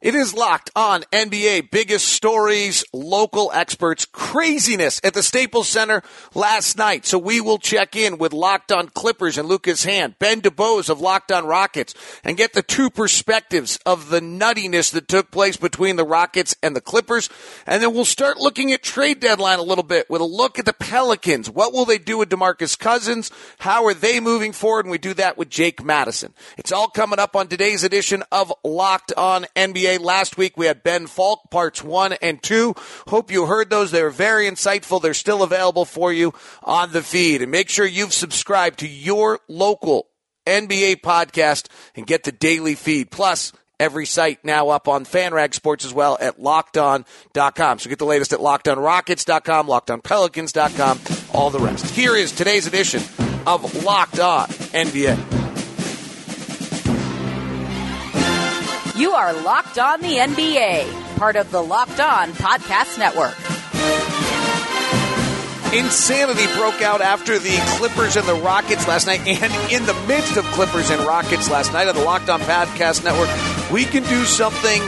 It is locked on NBA. Biggest stories, local experts, craziness at the Staples Center last night. So we will check in with Locked On Clippers and Lucas Hann, Ben DuBose of Locked On Rockets, and get the two perspectives of the nuttiness that took place between the Rockets and the Clippers. And then we'll start looking at trade deadline a little bit with a look at the Pelicans. What will they do with DeMarcus Cousins? How are they moving forward? And we do that with Jake Madison. It's all coming up on today's edition of Locked On NBA. Last week we had Ben Falk parts one and two. Hope you heard those. They were very insightful. They're still available for you on the feed. And make sure you've subscribed to your local NBA podcast and get the daily feed. Plus, every site now up on FanRag Sports as well at lockedon.com. So get the latest at lockedonrockets.com, lockedonpelicans.com, all the rest. Here is today's edition of Locked On NBA. You are Locked On the NBA, part of the Locked On Podcast Network. Insanity broke out after the Clippers and the Rockets last night, and in the midst of Clippers and Rockets last night on the Locked On Podcast Network, we can do something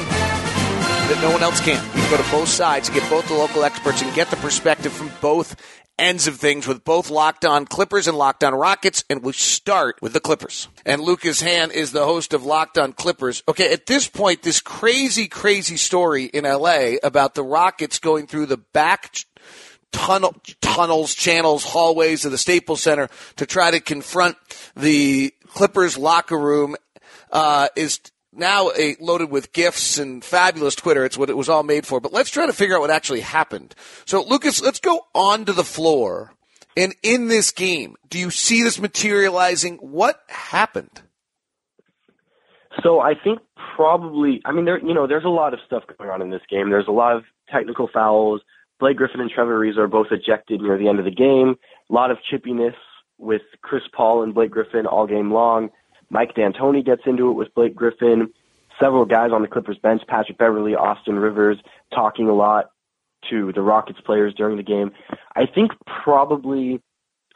that no one else can. We can go to both sides, get both the local experts, and get the perspective from both ends of things with both Locked On Clippers and Locked On Rockets, and we start with the Clippers. And Lucas Hann is the host of Locked On Clippers. Okay, at this point, this crazy, crazy story in LA about the Rockets going through the back tunnel, tunnels, channels, hallways of the Staples Center to try to confront the Clippers locker room uh, is now a, loaded with gifts and fabulous Twitter. It's what it was all made for. But let's try to figure out what actually happened. So, Lucas, let's go onto the floor. And in this game, do you see this materializing? What happened? So I think probably, I mean, there, you know, there's a lot of stuff going on in this game. There's a lot of technical fouls. Blake Griffin and Trevor Ariza are both ejected near the end of the game. A lot of chippiness with Chris Paul and Blake Griffin all game long. Mike D'Antoni gets into it with Blake Griffin. Several guys on the Clippers bench, Patrick Beverley, Austin Rivers, talking a lot to the Rockets players during the game. I think probably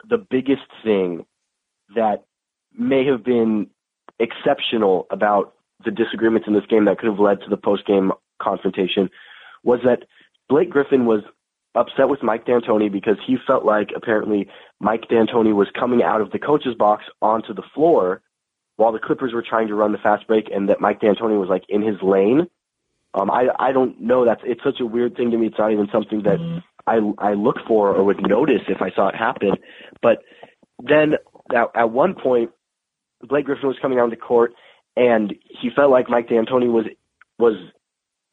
the biggest thing that may have been exceptional about the disagreements in this game that could have led to the post game confrontation was that Blake Griffin was upset with Mike D'Antoni because he felt like apparently Mike D'Antoni was coming out of the coach's box onto the floor while the Clippers were trying to run the fast break and that Mike D'Antoni was like in his lane. Um, I I don't know. That's it's such a weird thing to me. It's not even something that mm-hmm. I I look for or would notice if I saw it happen. But then at, at one point, Blake Griffin was coming on the court and he felt like Mike D'Antoni was was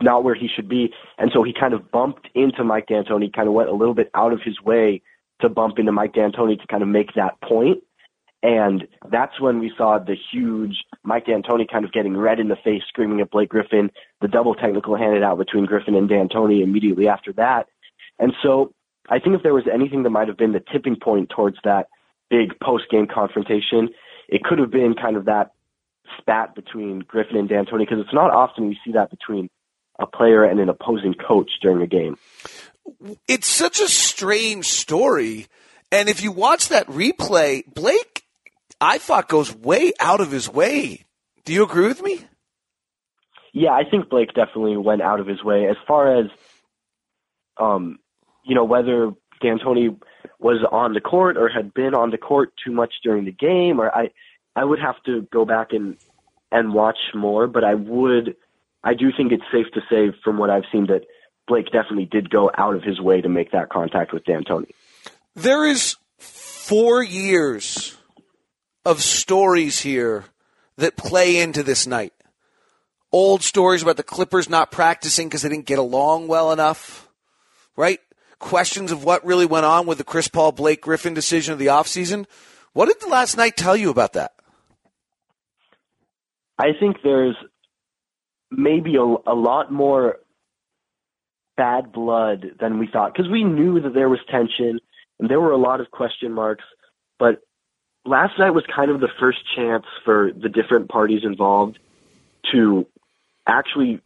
not where he should be, and so he kind of bumped into Mike D'Antoni. Kind of went a little bit out of his way to bump into Mike D'Antoni to kind of make that point. And that's when we saw the huge Mike D'Antoni kind of getting red in the face, screaming at Blake Griffin, the double technical handed out between Griffin and D'Antoni immediately after that. And so I think if there was anything that might have been the tipping point towards that big post game confrontation, it could have been kind of that spat between Griffin and D'Antoni because it's not often we see that between a player and an opposing coach during a game. It's such a strange story. And if you watch that replay, Blake I thought goes way out of his way. Do you agree with me? Yeah, I think Blake definitely went out of his way as far as, um, you know, whether D'Antoni was on the court or had been on the court too much during the game, or I, I would have to go back and and watch more. But I would, I do think it's safe to say from what I've seen that Blake definitely did go out of his way to make that contact with D'Antoni. There is four years of stories here that play into this night. Old stories about the Clippers not practicing because they didn't get along well enough, right? Questions of what really went on with the Chris Paul Blake Griffin decision of the offseason. What did the last night tell you about that? I think there's maybe a, a lot more bad blood than we thought because we knew that there was tension and there were a lot of question marks, but last night was kind of the first chance for the different parties involved to actually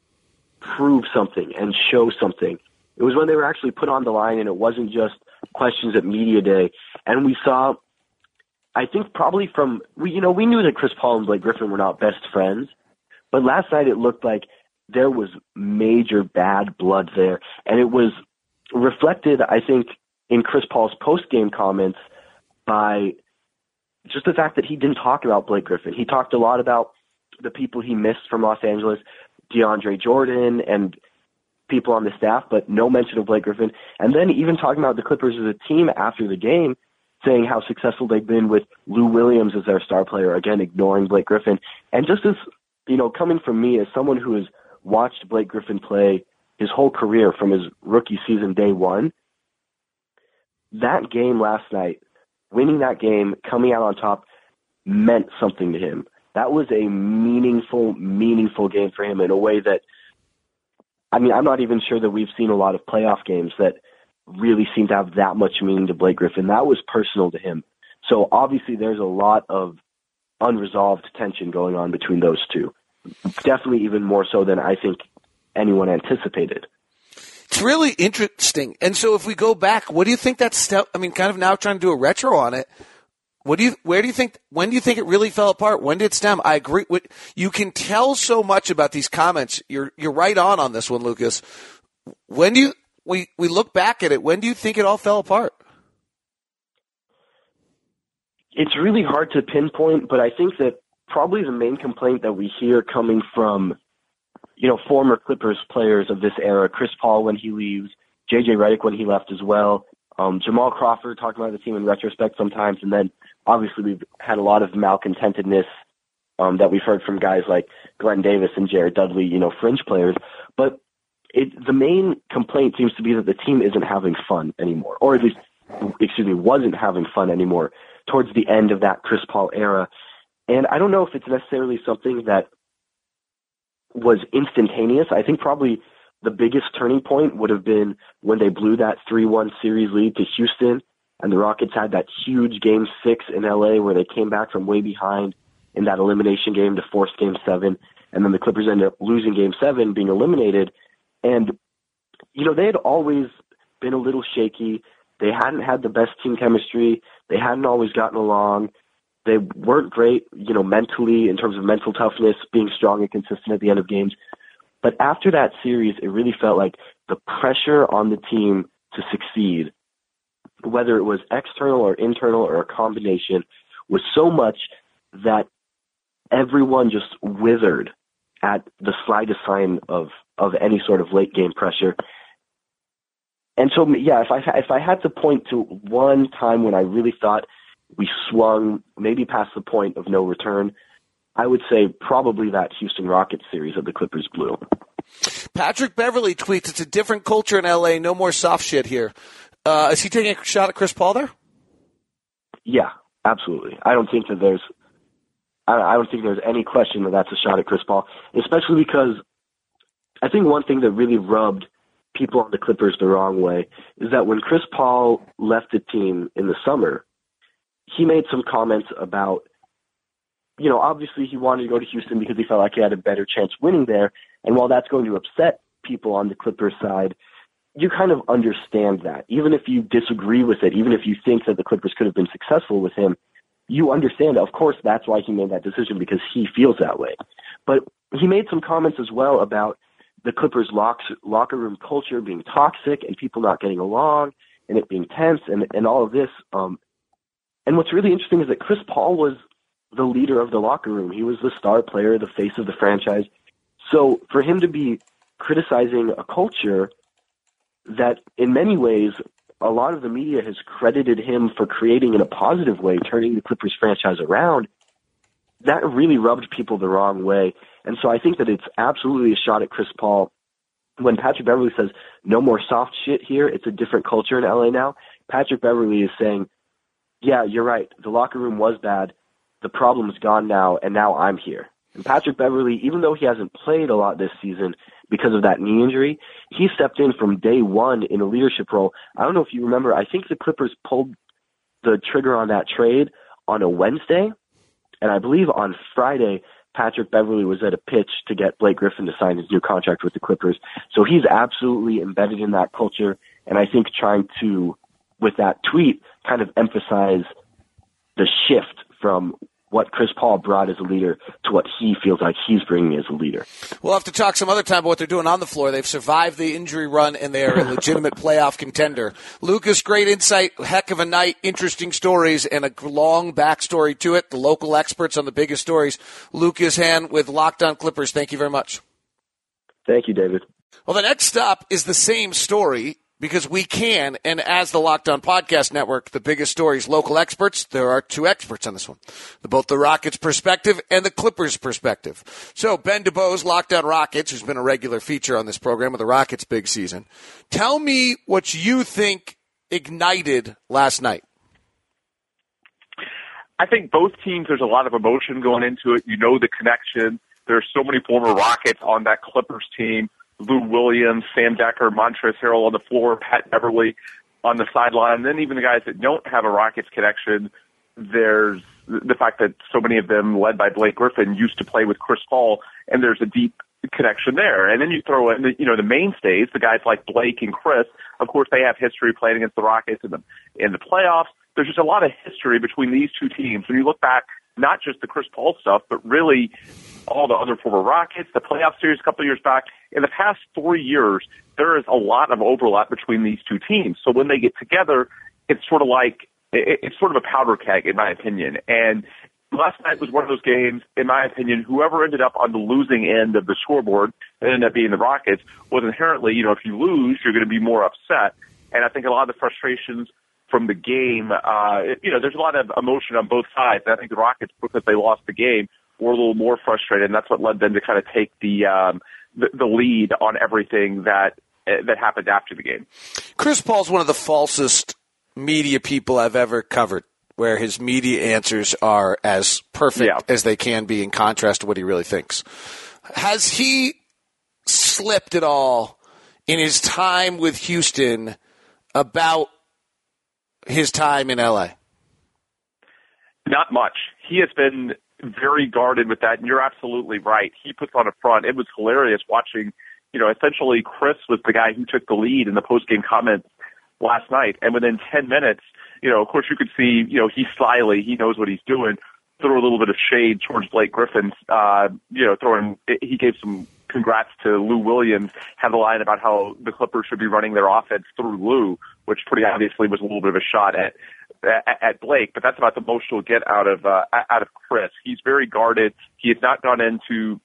prove something and show something. It was when they were actually put on the line and it wasn't just questions at media day. And we saw, I think probably from, we, you know, we knew that Chris Paul and Blake Griffin were not best friends, but last night it looked like there was major bad blood there, and it was reflected, I think, in Chris Paul's post game comments by just the fact that he didn't talk about Blake Griffin. He talked a lot about the people he missed from Los Angeles, DeAndre Jordan and people on the staff, but no mention of Blake Griffin. And then even talking about the Clippers as a team after the game, saying how successful they've been with Lou Williams as their star player, again ignoring Blake Griffin. And just as you know, coming from me as someone who has watched Blake Griffin play his whole career from his rookie season day one, that game last night, winning that game, coming out on top, meant something to him. That was a meaningful, meaningful game for him in a way that, I mean, I'm not even sure that we've seen a lot of playoff games that really seem to have that much meaning to Blake Griffin. That was personal to him. So obviously there's a lot of unresolved tension going on between those two. Definitely even more so than I think anyone anticipated. It's really interesting. And so if we go back, what do you think that step, I mean, kind of now trying to do a retro on it. What do you, where do you think, when do you think it really fell apart? When did it stem? I agree with, you can tell so much about these comments. You're, you're right on on this one, Lucas. When do you, we, we look back at it, when do you think it all fell apart? It's really hard to pinpoint, but I think that probably the main complaint that we hear coming from, you know, former Clippers players of this era, Chris Paul when he leaves, JJ Redick when he left as well, um, Jamal Crawford talking about the team in retrospect sometimes, and then obviously we've had a lot of malcontentedness um, that we've heard from guys like Glen Davis and Jared Dudley, you know, fringe players. But it, the main complaint seems to be that the team isn't having fun anymore, or at least, excuse me, wasn't having fun anymore towards the end of that Chris Paul era. And I don't know if it's necessarily something that was instantaneous. I think probably the biggest turning point would have been when they blew that 3-1 series lead to Houston and the Rockets had that huge game six in LA where they came back from way behind in that elimination game to force game seven. And then the Clippers ended up losing game seven, being eliminated. And, you know, they had always been a little shaky. They hadn't had the best team chemistry. They hadn't always gotten along. They weren't great, you know, mentally in terms of mental toughness, being strong and consistent at the end of games. But after that series, it really felt like the pressure on the team to succeed, whether it was external or internal or a combination, was so much that everyone just withered at the slightest sign of of any sort of late game pressure. And so, yeah, if I if I had to point to one time when I really thought we swung maybe past the point of no return, I would say probably that Houston Rockets series that the Clippers blew. Patrick Beverley tweets, "It's a different culture in LA. No more soft shit here." Uh, is he taking a shot at Chris Paul there? Yeah, absolutely. I don't think that there's, I don't think there's any question that that's a shot at Chris Paul, especially because I think one thing that really rubbed people on the Clippers the wrong way is that when Chris Paul left the team in the summer, he made some comments about, you know, obviously he wanted to go to Houston because he felt like he had a better chance winning there. And while that's going to upset people on the Clippers side, you kind of understand that. Even if you disagree with it, even if you think that the Clippers could have been successful with him, you understand, of course, that's why he made that decision because he feels that way. But he made some comments as well about the Clippers lock, locker room culture being toxic and people not getting along and it being tense and, and all of this. Um, and what's really interesting is that Chris Paul was the leader of the locker room. He was the star player, the face of the franchise. So for him to be criticizing a culture that in many ways a lot of the media has credited him for creating in a positive way, turning the Clippers franchise around, that really rubbed people the wrong way. And so I think that it's absolutely a shot at Chris Paul. When Patrick Beverley says, no more soft shit here, it's a different culture in LA now, Patrick Beverley is saying, yeah, you're right. The locker room was bad. The problem's gone now, and now I'm here. And Patrick Beverley, even though he hasn't played a lot this season because of that knee injury, he stepped in from day one in a leadership role. I don't know if you remember, I think the Clippers pulled the trigger on that trade on a Wednesday, and I believe on Friday, Patrick Beverley was at a pitch to get Blake Griffin to sign his new contract with the Clippers. So he's absolutely embedded in that culture, and I think trying to, with that tweet, kind of emphasize the shift from what Chris Paul brought as a leader to what he feels like he's bringing as a leader. We'll have to talk some other time about what they're doing on the floor. They've survived the injury run and they're a legitimate playoff contender. Lucas, great insight, heck of a night, interesting stories, and a long backstory to it. The local experts on the biggest stories. Lucas Hann with Locked On Clippers. Thank you very much. Thank you, David. Well, the next stop is the same story because we can. And as the Locked On Podcast Network, the biggest stories, local experts, there are two experts on this one. Both the Rockets perspective and the Clippers perspective. So Ben DuBose, Locked On Rockets, who's been a regular feature on this program with the Rockets big season. Tell me what you think ignited last night. I think both teams, there's a lot of emotion going into it. You know the connection. There's so many former Rockets on that Clippers team Lou Williams, Sam Dekker, Montrezl Harrell on the floor, Pat Beverley on the sideline. And then even the guys that don't have a Rockets connection, there's the fact that so many of them, led by Blake Griffin, used to play with Chris Paul, and there's a deep connection there. And then you throw in the, you know, the mainstays, the guys like Blake and Chris. Of course, they have history playing against the Rockets in the in the playoffs. There's just a lot of history between these two teams. When you look back, not just the Chris Paul stuff, but really all the other former Rockets, the playoff series a couple of years back. In the past three years, there is a lot of overlap between these two teams. So when they get together, it's sort of like it's sort of a powder keg, in my opinion. And last night was one of those games, in my opinion, whoever ended up on the losing end of the scoreboard, ended up being the Rockets, was inherently, you know, if you lose, you're going to be more upset. And I think a lot of the frustrations from the game, uh, you know, there's a lot of emotion on both sides. And I think the Rockets, because they lost the game, were a little more frustrated, and that's what led them to kind of take the um, the, the lead on everything that that happened after the game. Chris Paul's one of the falsest media people I've ever covered, where his media answers are as perfect yeah. as they can be in contrast to what he really thinks. Has he slipped at all in his time with Houston about his time in LA? Not much. He has been very guarded with that, and you're absolutely right. He puts on a front. It was hilarious watching, you know, essentially Chris was the guy who took the lead in the post game comments last night, and within 10 minutes, you know, of course you could see, you know, he's slyly, he knows what he's doing, throw a little bit of shade towards Blake Griffin, uh, you know, throwing, he gave some congrats to Lou Williams, had a line about how the Clippers should be running their offense through Lou, which pretty obviously was a little bit of a shot at at Blake, but that's about the most you'll get out of uh, out of Chris. He's very guarded. He has not gone into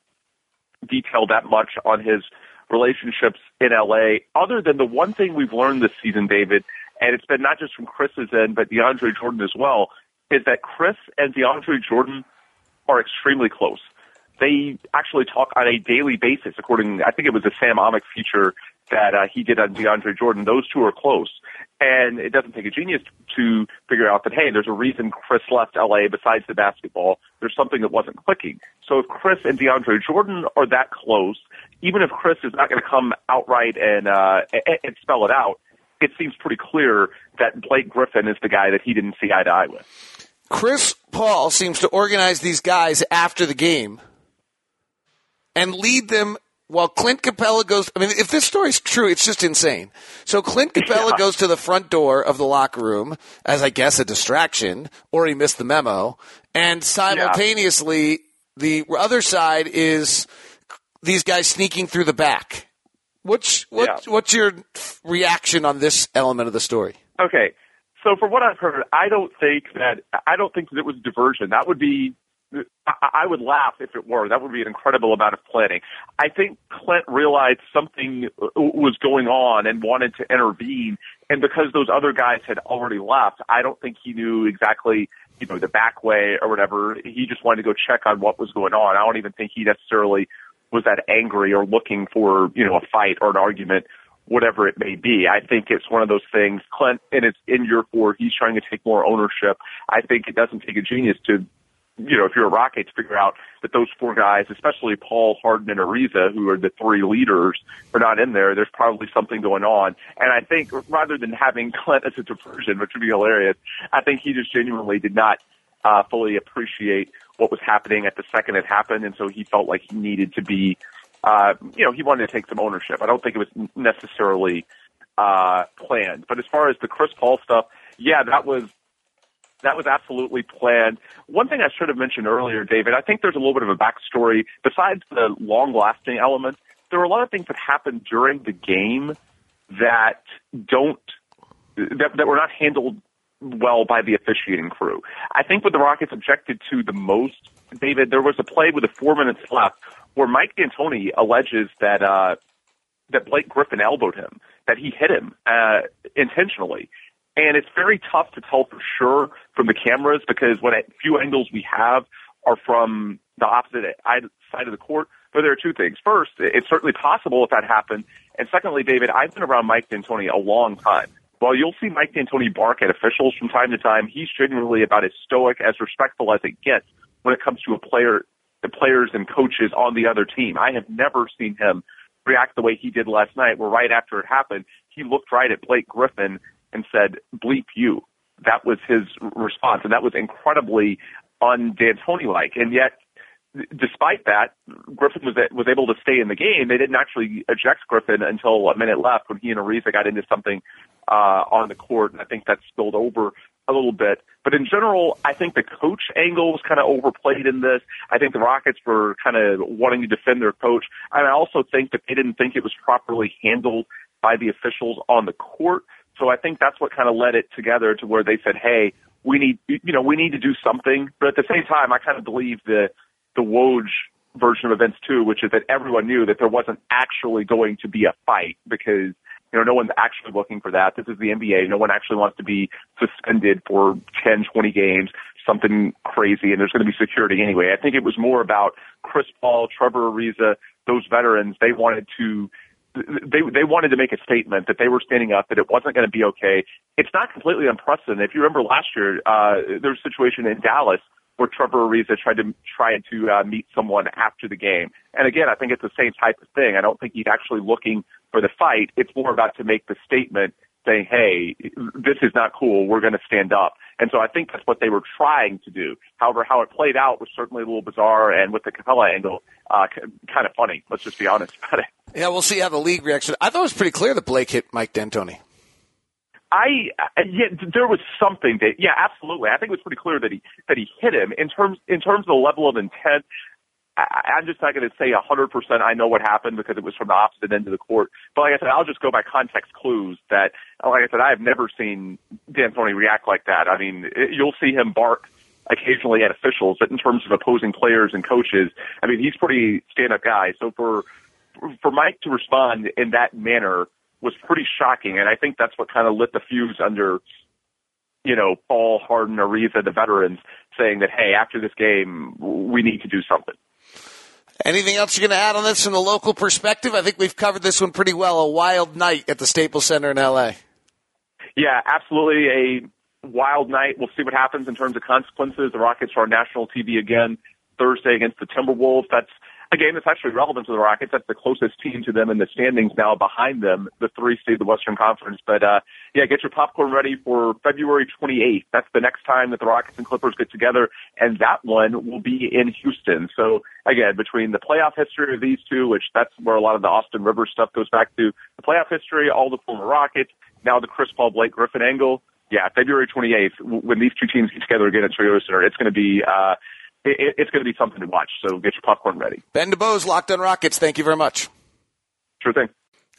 detail that much on his relationships in LA, other than the one thing we've learned this season, David, and it's been not just from Chris's end, but DeAndre Jordan as well, is that Chris and DeAndre Jordan are extremely close. They actually talk on a daily basis, according, I think it was a Sam Amick feature that uh, he did on DeAndre Jordan. Those two are close. And it doesn't take a genius to figure out that, hey, there's a reason Chris left LA besides the basketball. There's something that wasn't clicking. So if Chris and DeAndre Jordan are that close, even if Chris is not going to come outright and, uh, and spell it out, it seems pretty clear that Blake Griffin is the guy that he didn't see eye to eye with. Chris Paul seems to organize these guys after the game and lead them while Clint Capela goes, I mean, if this story's true, it's just insane. So Clint Capela yeah. goes to the front door of the locker room as, I guess, a distraction, or he missed the memo. And simultaneously, yeah. the other side is these guys sneaking through the back. What's, what, yeah. what's your reaction on this element of the story? Okay. So from what I've heard, I don't think that, I don't think that it was diversion. That would be I would laugh if it were. That would be an incredible amount of planning. I think Clint realized something uh, was going on and wanted to intervene. And because those other guys had already left, I don't think he knew exactly, you know, the back way or whatever. He just wanted to go check on what was going on. I don't even think he necessarily was that angry or looking for, you know, a fight or an argument whatever it may be. I think it's one of those things. Clint, and it's in your four, he's trying to take more ownership. I think it doesn't take a genius to you know, if you're a Rocket, to figure out that those four guys, especially Paul, Harden, and Ariza, who are the three leaders, are not in there. There's probably something going on. And I think rather than having Clint as a diversion, which would be hilarious, I think he just genuinely did not uh, fully appreciate what was happening at the second it happened, and so he felt like he needed to be, uh, you know, he wanted to take some ownership. I don't think it was necessarily uh, planned. But as far as the Chris Paul stuff, yeah, that was That was absolutely planned. One thing I should have mentioned earlier, David, I think there's a little bit of a backstory. Besides the long lasting element, there were a lot of things that happened during the game that don't, that, that were not handled well by the officiating crew. I think what the Rockets objected to the most, David, there was a play with a four minutes left where Mike D'Antoni alleges that, uh, that Blake Griffin elbowed him, that he hit him, uh, intentionally. And it's very tough to tell for sure from the cameras because what a few angles we have are from the opposite side of the court. But there are two things. First, it's certainly possible if that happened. And secondly, David, I've been around Mike D'Antoni a long time. While you'll see Mike D'Antoni bark at officials from time to time, he's genuinely about as stoic, as respectful as it gets when it comes to a player, the players and coaches on the other team. I have never seen him react the way he did last night, where right after it happened, he looked right at Blake Griffin and said, bleep you. That was his response. And that was incredibly un D'Antoni like. And yet, despite that, Griffin was was able to stay in the game. They didn't actually eject Griffin until a minute left when he and Ariza got into something uh, on the court, and I think that spilled over a little bit. But in general, I think the coach angle was kind of overplayed in this. I think the Rockets were kind of wanting to defend their coach, and I also think that they didn't think it was properly handled by the officials on the court. So I think that's what kind of led it together to where they said, "Hey, we need, you know, we need to do something." But at the same time, I kind of believe the the Woj version of events too, which is that everyone knew that there wasn't actually going to be a fight because you know no one's actually looking for that. This is the NBA. No one actually wants to be suspended for 10, 20 games, something crazy, and there's going to be security anyway. I think it was more about Chris Paul, Trevor Ariza, those veterans. They wanted to they they wanted to make a statement that they were standing up, that it wasn't going to be okay. It's not completely unprecedented. If you remember last year, uh, there was a situation in Dallas where Trevor Ariza tried to try to uh, meet someone after the game. And again, I think it's the same type of thing. I don't think he's actually looking for the fight. It's more about to make the statement saying, "Hey, this is not cool. We're going to stand up." And so I think that's what they were trying to do. However, how it played out was certainly a little bizarre, and with the Capela angle, uh, kind of funny. Let's just be honest about it. Yeah, we'll see how the league reacts. I thought it was pretty clear that Blake hit Mike D'Antoni. I yeah, there was something that yeah, absolutely. I think it was pretty clear that he that he hit him in terms in terms of the level of intent. I, I'm just not going to say a hundred percent I know what happened because it was from the opposite end of the court. But like I said, I'll just go by context clues. That like I said, I have never seen D'Antoni react like that. I mean, it, you'll see him bark occasionally at officials, but in terms of opposing players and coaches, I mean, he's pretty stand-up guy. So for for Mike to respond in that manner was pretty shocking, and I think that's what kind of lit the fuse under, you know, Paul Harden, Ariza, the veterans, saying that hey, after this game, we need to do something. Anything else you're going to add on this from the local perspective? I think we've covered this one pretty well. A wild night at the Staples Center in LA. Yeah, absolutely a wild night. We'll see what happens in terms of consequences. The Rockets are on national TV again Thursday against the Timberwolves. That's a game that's actually relevant to the Rockets. That's the closest team to them in the standings now behind them, the three seed the Western Conference. But uh yeah, get your popcorn ready for February 28th. That's the next time that the Rockets and Clippers get together, and that one will be in Houston. So again, between the playoff history of these two, which that's where a lot of the Austin Rivers stuff goes back to, the playoff history, all the former Rockets, now the Chris Paul Blake Griffin angle. Yeah, February 28th, when these two teams get together again at Toyota Center, it's going to be uh, it, it's going to be something to watch. So get your popcorn ready. Ben DuBose, Locked on Rockets. Thank you very much. Sure thing.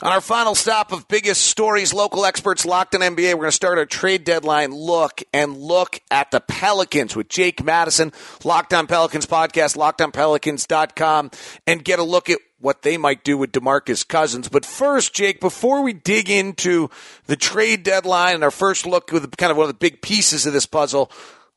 On our final stop of biggest stories, local experts locked in NBA, we're going to start our trade deadline look and look at the Pelicans with Jake Madison, Locked on Pelicans podcast, lockedonpelicans.com, and get a look at what they might do with DeMarcus Cousins. But first, Jake, before we dig into the trade deadline and our first look with kind of one of the big pieces of this puzzle,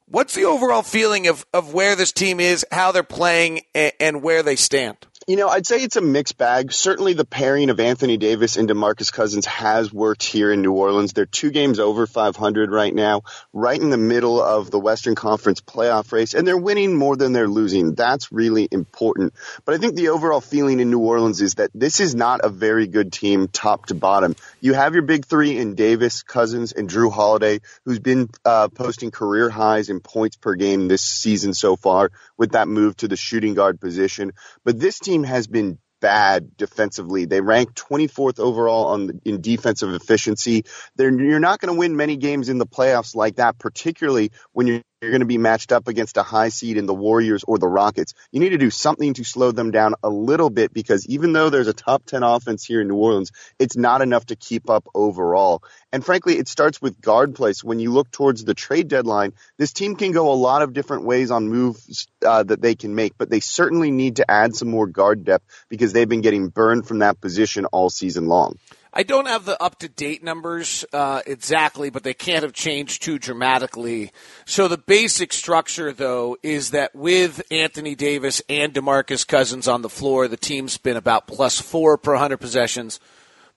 What's the overall feeling of, of where this team is, how they're playing, and, and where they stand? You know, I'd say it's a mixed bag. Certainly the pairing of Anthony Davis and DeMarcus Cousins has worked here in New Orleans. They're two games over 500 right now, right in the middle of the Western Conference playoff race, and they're winning more than they're losing. That's really important. But I think the overall feeling in New Orleans is that this is not a very good team top to bottom. You have your big three in Davis, Cousins, and Jrue Holiday, who's been uh, posting career highs in points per game this season so far with that move to the shooting guard position. But this team has been bad defensively. They rank 24th overall on the, in defensive efficiency. They're, you're not going to win many games in the playoffs like that, particularly when you're you're going to be matched up against a high seed in the Warriors or the Rockets. You need to do something to slow them down a little bit because even though there's a top 10 offense here in New Orleans, it's not enough to keep up overall. And frankly, it starts with guard place. When you look towards the trade deadline, this team can go a lot of different ways on moves uh, that they can make, but they certainly need to add some more guard depth because they've been getting burned from that position all season long. I don't have the up to date numbers uh, exactly, but they can't have changed too dramatically. So the basic structure, though, is that with Anthony Davis and DeMarcus Cousins on the floor, the team's been about plus four per 100 possessions.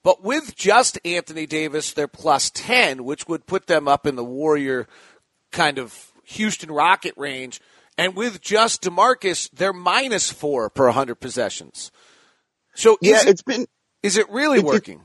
But with just Anthony Davis, they're plus 10, which would put them up in the Warrior kind of Houston Rocket range. And with just DeMarcus, they're minus four per 100 possessions. So yeah, it, it's been. Is it really it, working?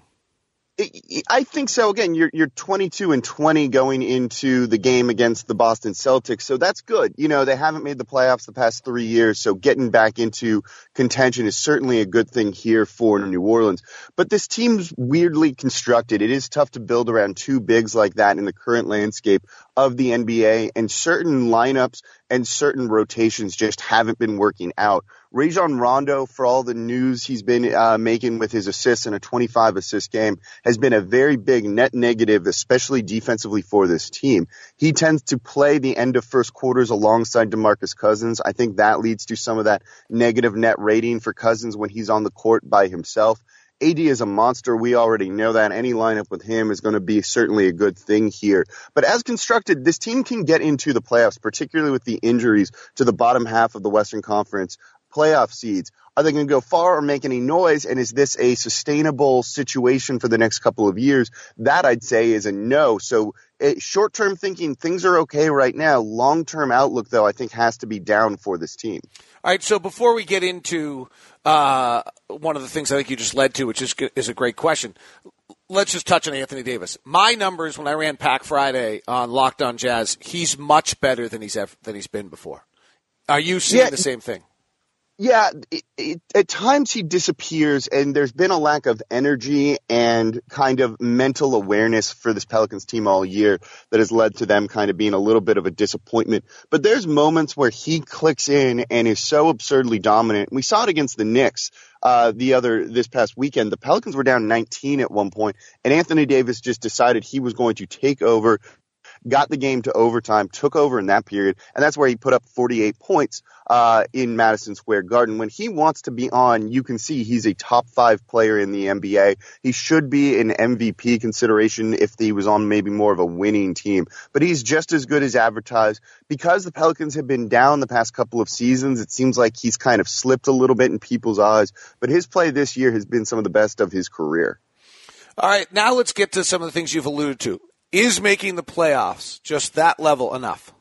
I think so. Again, you're you're 22 and 20 going into the game against the Boston Celtics, so that's good. You know, they haven't made the playoffs the past three years, so getting back into contention is certainly a good thing here for New Orleans. But this team's weirdly constructed. It is tough to build around two bigs like that in the current landscape of the NBA, and certain lineups and certain rotations just haven't been working out. Rajon Rondo, for all the news he's been uh, making with his assists in a 25 assist game, has been a very big net negative, especially defensively for this team. He tends to play the end of first quarters alongside DeMarcus Cousins. I think that leads to some of that negative net rating for Cousins when he's on the court by himself. AD is a monster. We already know that. Any lineup with him is going to be certainly a good thing here. But as constructed, this team can get into the playoffs, particularly with the injuries to the bottom half of the Western Conference playoff seeds? Are they going to go far or make any noise? And is this a sustainable situation for the next couple of years? That I'd say is a no. So eh, short term thinking, things are okay right now. Long term outlook, though, I think has to be down for this team. All right. So before we get into uh, one of the things I think you just led to, which is is a great question. Let's just touch on Anthony Davis. My numbers when I ran Pack Friday on Locked On Jazz, he's much better than he's ever, than he's been before. Are you seeing yeah, the same thing? Yeah, it, it, at times he disappears, and there's been a lack of energy and kind of mental awareness for this Pelicans team all year that has led to them kind of being a little bit of a disappointment. But there's moments where he clicks in and is so absurdly dominant. We saw it against the Knicks uh, the other this past weekend. The Pelicans were down 19 at one point, and Anthony Davis just decided he was going to take over, got the game to overtime, took over in that period, and that's where he put up 48 points uh, in Madison Square Garden. When he wants to be on, you can see he's a top five player in the NBA. He should be an MVP consideration if he was on maybe more of a winning team, but he's just as good as advertised. Because the Pelicans have been down the past couple of seasons, it seems like he's kind of slipped a little bit in people's eyes, but his play this year has been some of the best of his career. All right, now let's get to some of the things you've alluded to. Is making the playoffs just that level enough?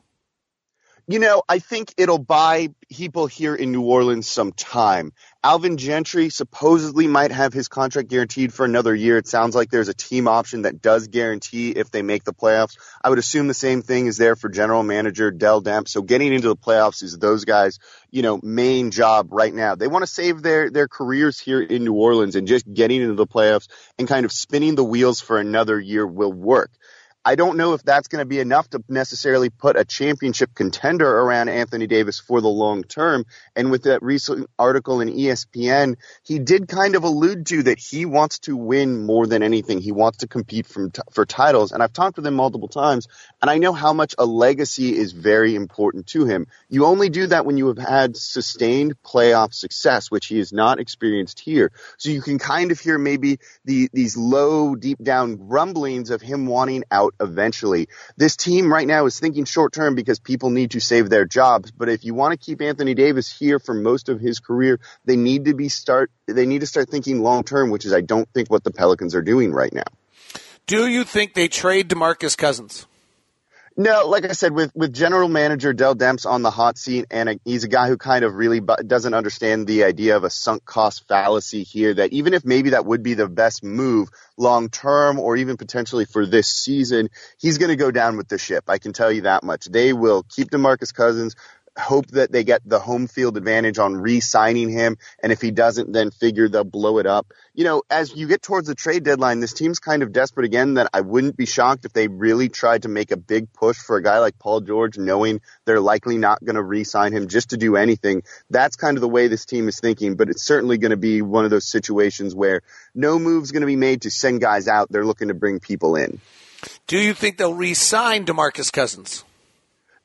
You know, I think it'll buy people here in New Orleans some time. Alvin Gentry supposedly might have his contract guaranteed for another year. It sounds like there's a team option that does guarantee if they make the playoffs. I would assume the same thing is there for general manager Dell Demp. So getting into the playoffs is those guys, you know, main job right now. They want to save their, their careers here in New Orleans and just getting into the playoffs and kind of spinning the wheels for another year will work. I don't know if that's going to be enough to necessarily put a championship contender around Anthony Davis for the long term. And with that recent article in ESPN, he did kind of allude to that he wants to win more than anything. He wants to compete from t- for titles. And I've talked with him multiple times, and I know how much a legacy is very important to him. You only do that when you have had sustained playoff success, which he has not experienced here. So you can kind of hear maybe the these low, deep down grumblings of him wanting out eventually. This team right now is thinking short term because people need to save their jobs. But if you want to keep Anthony Davis here for most of his career, they need to be start they need to start thinking long term, which is I don't think what the Pelicans are doing right now. Do you think they trade DeMarcus Cousins? No, like I said, with with general manager Dell Demps on the hot seat, and a, he's a guy who kind of really bu- doesn't understand the idea of a sunk cost fallacy here. That even if maybe that would be the best move long term, or even potentially for this season, he's going to go down with the ship. I can tell you that much. They will keep DeMarcus Cousins hope that they get the home field advantage on re-signing him, and if he doesn't, then figure they'll blow it up. You know, as you get towards the trade deadline, this team's kind of desperate again. That I wouldn't be shocked if they really tried to make a big push for a guy like Paul George, knowing they're likely not going to re-sign him just to do anything. That's kind of the way this team is thinking, but it's certainly going to be one of those situations where no move's going to be made to send guys out. They're looking to bring people in. Do you think they'll re-sign DeMarcus Cousins?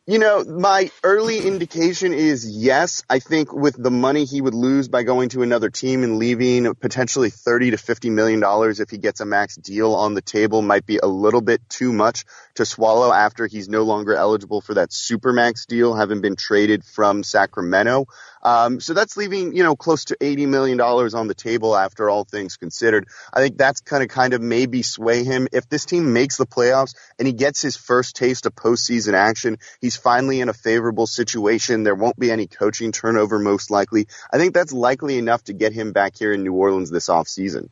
You know, my early indication is yes. I think with the money he would lose by going to another team and leaving potentially 30 to 50 million dollars if he gets a max deal on the table might be a little bit too much to swallow after he's no longer eligible for that super max deal having been traded from Sacramento. Um, so that's leaving, you know, close to $80 million on the table after all things considered. I think that's kind of, kind of maybe sway him. If this team makes the playoffs and he gets his first taste of postseason action, he's finally in a favorable situation. There won't be any coaching turnover most likely. I think that's likely enough to get him back here in New Orleans this offseason.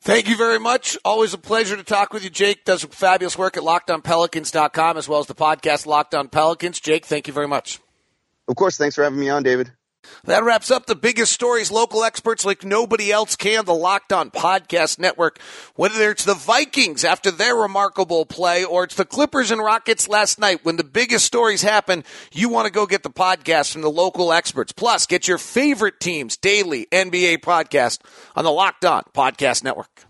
Thank you very much. Always a pleasure to talk with you. Jake does fabulous work at lockedonpelicans.com as well as the podcast Locked On Pelicans. Jake, thank you very much. Of course. Thanks for having me on, David. That wraps up the biggest stories, local experts like nobody else can, the Locked On Podcast Network. Whether it's the Vikings after their remarkable play or it's the Clippers and Rockets last night, when the biggest stories happen, you want to go get the podcast from the local experts. Plus, get your favorite teams daily NBA podcast on the Locked On Podcast Network.